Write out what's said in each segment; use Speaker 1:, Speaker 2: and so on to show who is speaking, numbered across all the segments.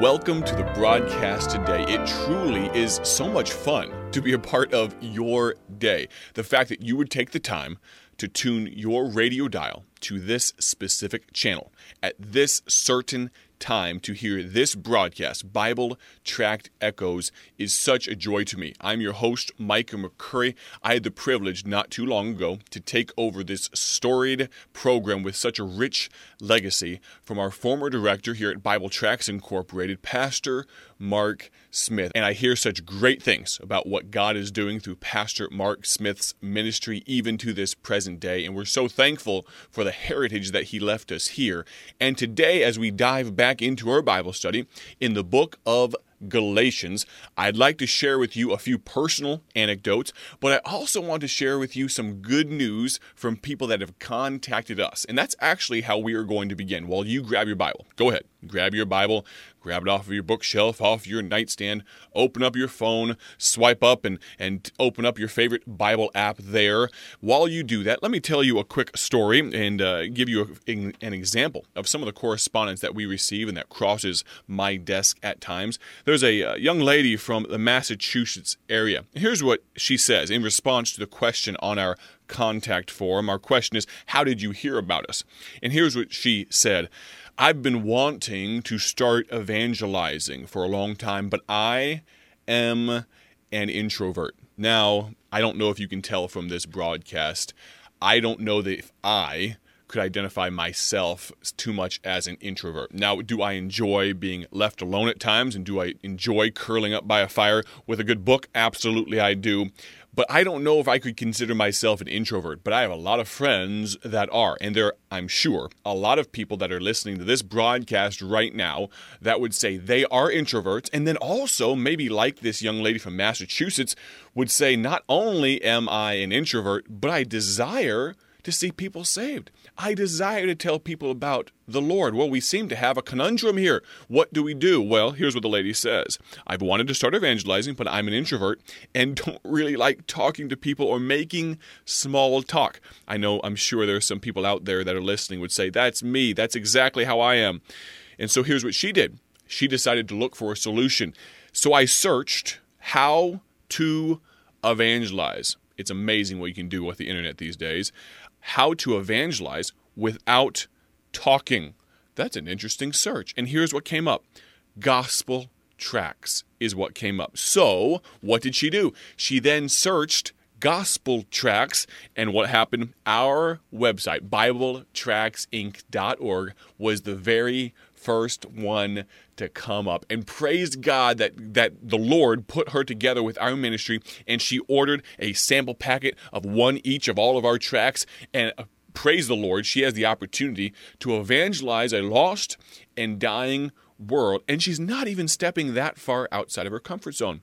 Speaker 1: Welcome to the broadcast today. It truly is so much fun to be a part of your day. The fact that you would take the time to tune your radio dial to this specific channel at this certain time to hear this broadcast, Bible Tract Echoes, is such a joy to me. I'm your host, Micah McCurry. I had the privilege not too long ago to take over this storied program with such a rich legacy from our former director here at Bible Tracts Incorporated, Pastor Mark Smith. And I hear such great things about what God is doing through Pastor Mark Smith's ministry, even to this present day. And we're so thankful for the heritage that he left us here. And today, as we dive back, back into our Bible study in the book of Galatians. I'd like to share with you a few personal anecdotes, but I also want to share with you some good news from people that have contacted us. And that's actually how we are going to begin while you grab your Bible. Go ahead. Grab your Bible, grab it off of your bookshelf, off your nightstand, open up your phone, swipe up and, and open up your favorite Bible app there. While you do that, let me tell you a quick story and uh, give you a, an, example of some of the correspondence that we receive and that crosses my desk at times. There's a uh, young lady from the Massachusetts area. Here's what she says in response to the question on our contact form. Our question is, How did you hear about us? And here's what she said I've been wanting to start evangelizing for a long time, but I am an introvert. Now, I don't know if you can tell from this broadcast. I don't know that if I could identify myself too much as an introvert. Now, do I enjoy being left alone at times and do I enjoy curling up by a fire with a good book? Absolutely, I do. But I don't know if I could consider myself an introvert, but I have a lot of friends that are. And there, I'm sure, a lot of people that are listening to this broadcast right now that would say they are introverts. And then also, maybe like this young lady from Massachusetts, would say, not only am I an introvert, but I desire to see people saved. I desire to tell people about the Lord. Well, we seem to have a conundrum here. What do we do? Well, here's what the lady says I've wanted to start evangelizing, but I'm an introvert and don't really like talking to people or making small talk. I know, I'm sure there are some people out there that are listening would say, That's me. That's exactly how I am. And so here's what she did she decided to look for a solution. So I searched how to evangelize. It's amazing what you can do with the internet these days how to evangelize without talking. That's an interesting search. And here's what came up gospel tracts is what came up. So, what did she do? She then searched gospel tracts and what happened? Our website, BibleTractsInc.org, was the very first one to come up and praise God that, that the Lord put her together with our ministry and she ordered a sample packet of one each of all of our tracts and uh, praise the Lord she has the opportunity to evangelize a lost and dying world and she's not even stepping that far outside of her comfort zone.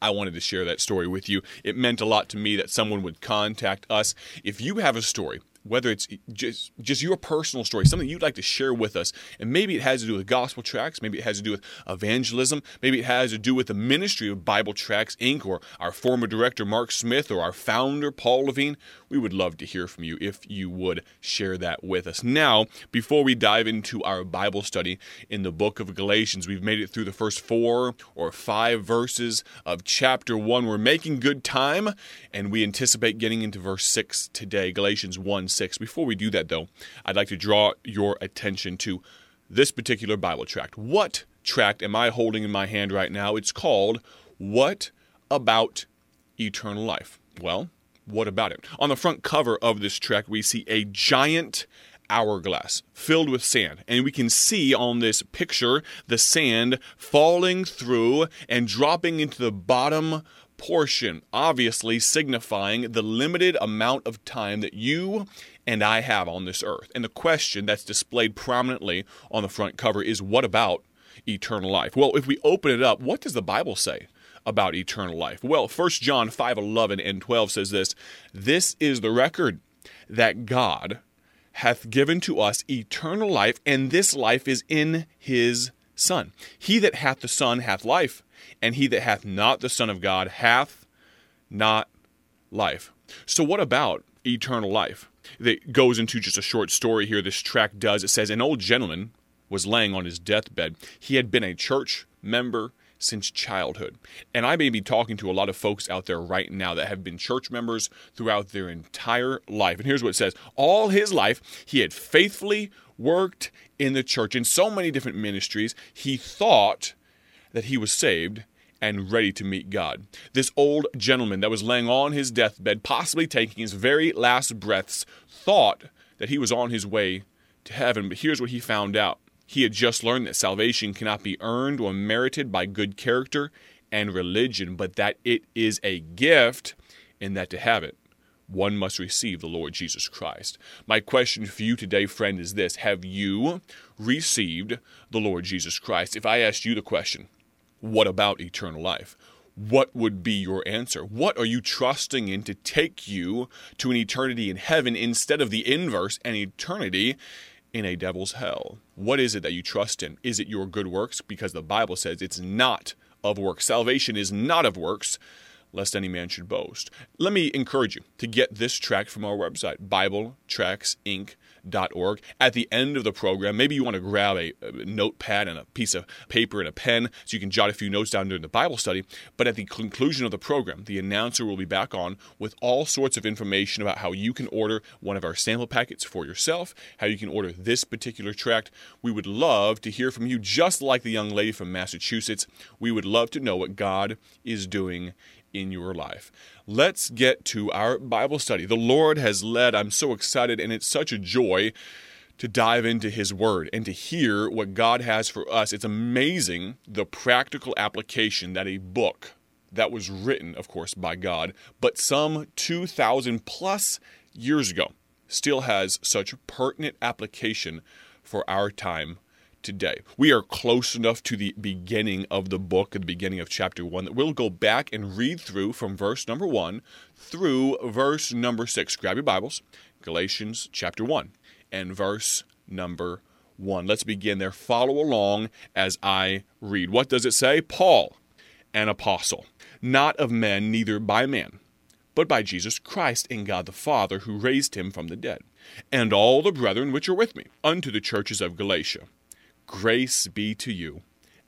Speaker 1: I wanted to share that story with you. It meant a lot to me that someone would contact us. If you have a story whether it's just just your personal story, something you'd like to share with us, and maybe it has to do with gospel tracts, maybe it has to do with evangelism, maybe it has to do with the ministry of Bible Tracts Inc. or our former director Mark Smith or our founder Paul Levine. We would love to hear from you if you would share that with us. Now, before we dive into our Bible study in the book of Galatians, we've made it through the first four or five verses of chapter one. We're making good time, and we anticipate getting into verse six today, Galatians one. 6. Before we do that, though, I'd like to draw your attention to this particular Bible tract. What tract am I holding in my hand right now? It's called What About Eternal Life? Well, what about it? On the front cover of this tract, we see a giant hourglass filled with sand. And we can see on this picture the sand falling through and dropping into the bottom portion, obviously signifying the limited amount of time that you and I have on this earth. And the question that's displayed prominently on the front cover is what about eternal life? Well, if we open it up, what does the Bible say? about eternal life. Well, 1 John 5:11 and 12 says this, this is the record that God hath given to us eternal life, and this life is in his Son. He that hath the Son hath life, and he that hath not the Son of God hath not life. So, what about eternal life? That goes into just a short story here. This tract does. It says, An old gentleman was laying on his deathbed. He had been a church member, since childhood. And I may be talking to a lot of folks out there right now that have been church members throughout their entire life. And here's what it says All his life, he had faithfully worked in the church in so many different ministries. He thought that he was saved and ready to meet God. This old gentleman that was laying on his deathbed, possibly taking his very last breaths, thought that he was on his way to heaven. But here's what he found out he had just learned that salvation cannot be earned or merited by good character and religion, but that it is a gift and that to have it, one must receive the Lord Jesus Christ. My question for you today, friend, is this Have you received the Lord Jesus Christ? If I asked you the question, What about eternal life? What would be your answer? What are you trusting in to take you to an eternity in heaven instead of the inverse, an eternity in a devil's hell. What is it that you trust in? Is it your good works? Because the Bible says it's not of works. Salvation is not of works, lest any man should boast. Let me encourage you to get this tract from our website, Bible Tracts Inc org. At the end of the program, maybe you want to grab a, a, notepad and a piece of paper and a pen so you can jot a few notes down during the Bible study. But at the conclusion of the program, the announcer will be back on with all sorts of information about how you can order one of our sample packets for yourself, how you can order this particular tract. We would love to hear from you, just like the young lady from Massachusetts. We would love to know what God is doing in your life. Let's get to our Bible study. The Lord has led. I'm so excited, and it's such a joy to dive into His Word and to hear what God has for us. It's amazing the practical application that a book that was written, of course, by God, but some 2,000 plus years ago still has such pertinent application for our time today. We are close enough to the beginning of the book, the beginning of chapter 1, that we'll go back and read through from verse number 1 through verse number 6. Grab your Bibles, Galatians chapter 1 and verse number 1. Let's begin there. Follow along as I read. What does it say? Paul, an apostle, not of men, neither by man but by Jesus Christ and God the Father, who raised him from the dead, and all the brethren which are with me, unto the churches of Galatia. Grace be to you,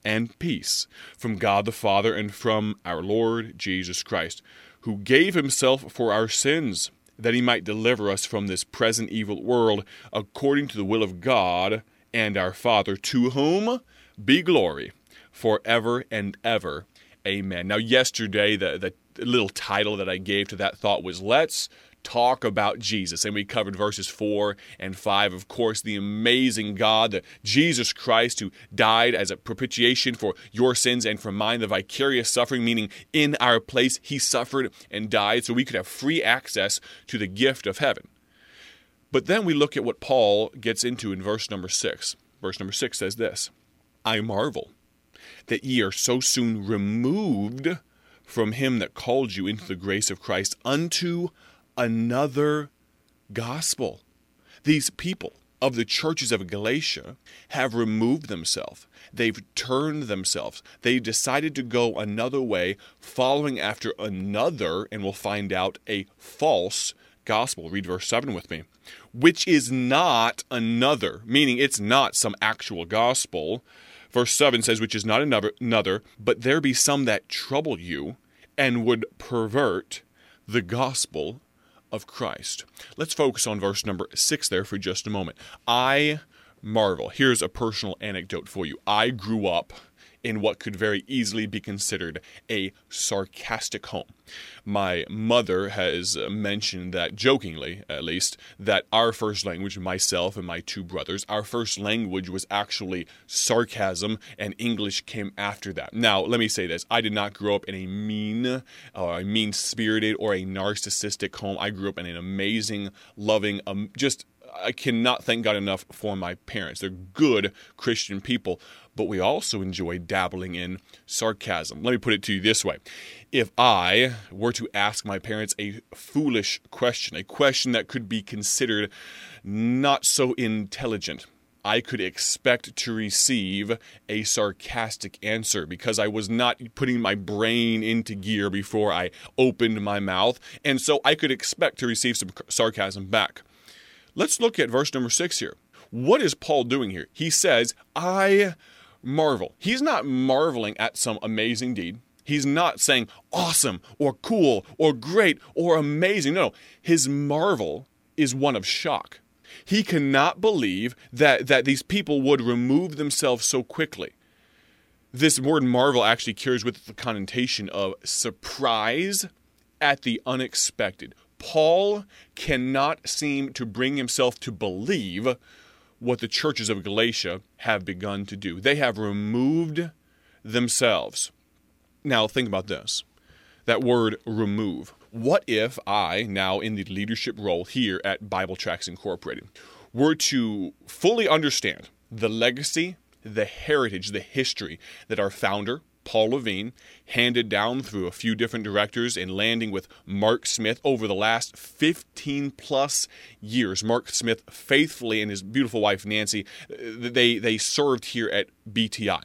Speaker 1: and peace from God the Father and from our Lord Jesus Christ, who gave himself for our sins, that he might deliver us from this present evil world, according to the will of God and our Father, to whom be glory forever and ever. Amen. Now, yesterday, the, the little title that I gave to that thought was Let's Talk About Jesus. And we covered verses 4 and 5. Of course, the amazing God, the Jesus Christ, who died as a propitiation for your sins and for mine, the vicarious suffering, meaning in our place, he suffered and died so we could have free access to the gift of heaven. But then we look at what Paul gets into in verse number 6. Verse number 6 says this I marvel that ye are so soon removed from him that called you into the grace of Christ unto another gospel. These people of the churches of Galatia have removed themselves. They've turned themselves. They decided to go another way, following after another, and we'll find out a false gospel. Read verse 7 with me. Which is not another, meaning it's not some actual gospel Verse 7 says, Which is not another, another, but there be some that trouble you and would pervert the gospel of Christ. Let's focus on verse number 6 there for just a moment. I marvel. Here's a personal anecdote for you. I grew up in what could very easily be considered a sarcastic home. My mother has mentioned that, jokingly at least, that our first language, myself and my two brothers, our first language was actually sarcasm, and English came after that. Now, let me say this I did not grow up in a mean, or a mean spirited, or a narcissistic home. I grew up in an amazing, loving, um, just I cannot thank God enough for my parents. They're good Christian people, but we also enjoy dabbling in sarcasm. Let me put it to you this way If I were to ask my parents a foolish question, a question that could be considered not so intelligent, I could expect to receive a sarcastic answer because I was not putting my brain into gear before I opened my mouth. And so I could expect to receive some sarcasm back. Let's look at verse number six here. What is Paul doing here? He says, I marvel. He's not marveling at some amazing deed. He's not saying awesome or cool or great or amazing. No, no. his marvel is one of shock. He cannot believe that, that these people would remove themselves so quickly. This word marvel actually carries with it the connotation of surprise at the unexpected, Paul cannot seem to bring himself to believe what the churches of Galatia have begun to do. They have removed themselves. Now, think about this that word remove. What if I, now in the leadership role here at Bible Tracts Incorporated, were to fully understand the legacy, the heritage, the history that our founder, Paul Levine, handed down through a few different directors and landing with Mark Smith over the last 15 plus years. Mark Smith faithfully and his beautiful wife Nancy, they, they served here at BTI.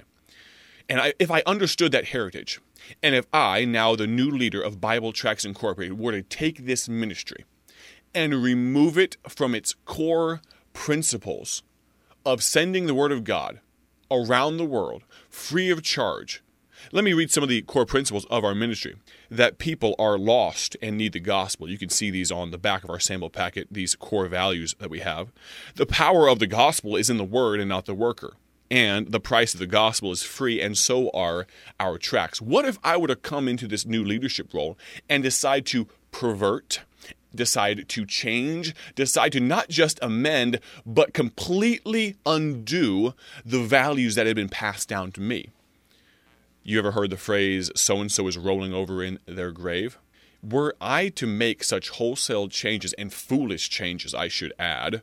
Speaker 1: And I, if I understood that heritage, and if I, now the new leader of Bible Tracts Incorporated, were to take this ministry and remove it from its core principles of sending the Word of God around the world free of charge let me read some of the core principles of our ministry that people are lost and need the gospel. You can see these on the back of our sample packet, these core values that we have. The power of the gospel is in the word and not the worker. And the price of the gospel is free, and so are our tracts. What if I were to come into this new leadership role and decide to pervert, decide to change, decide to not just amend, but completely undo the values that had been passed down to me? you ever heard the phrase, so and so is rolling over in their grave? Were I to make such wholesale changes and foolish changes, I should add,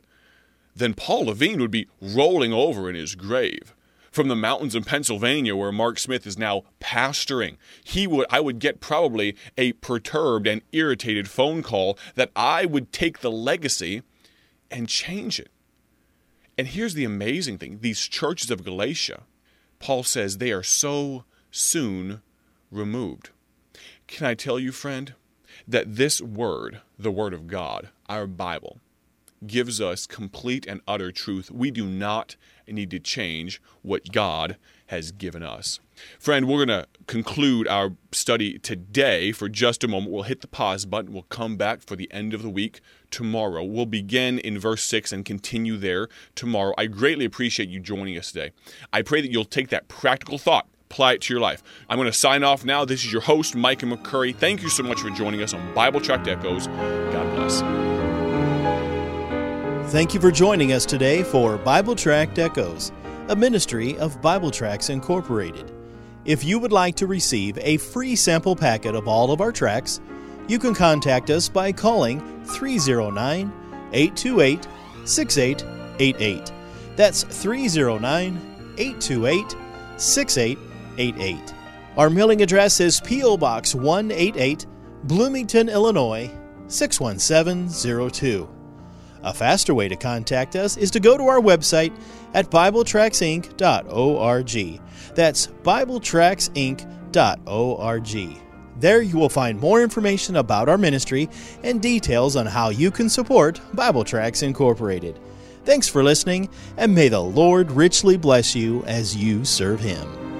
Speaker 1: then Paul Levine would be rolling over in his grave. From the mountains of Pennsylvania, where Mark Smith is now pastoring, he would I would get probably a perturbed and irritated phone call that I would take the legacy and change it. And here's the amazing thing: these churches of Galatia, Paul says they are so soon removed. Can I tell you, friend, that this word, the Word of God, our Bible, gives us complete and utter truth. We do not need to change what God has given us. Friend, we're going to conclude our study today for just a moment. We'll hit the pause button. We'll come back for the end of the week tomorrow. We'll begin in verse 6 and continue there tomorrow. I greatly appreciate you joining us today. I pray that you'll take that practical thought apply it to your life. I'm going to sign off now. This is your host, Micah McCurry. Thank you so much for joining us on Bible Tract Echoes. God bless.
Speaker 2: Thank you for joining us today for Bible Tract Echoes, a ministry of Bible Tracts Incorporated. If you would like to receive a free sample packet of all of our tracts, you can contact us by calling 309 828 6888. That's 309 828 6888. Our mailing address is P.O. Box 188, Bloomington, Illinois 61702. A faster way to contact us is to go to our website at BibleTractsInc.org. That's BibleTractsInc.org. There you will find more information about our ministry and details on how you can support Bible Tracts Incorporated. Thanks for listening, and may the Lord richly bless you as you serve Him.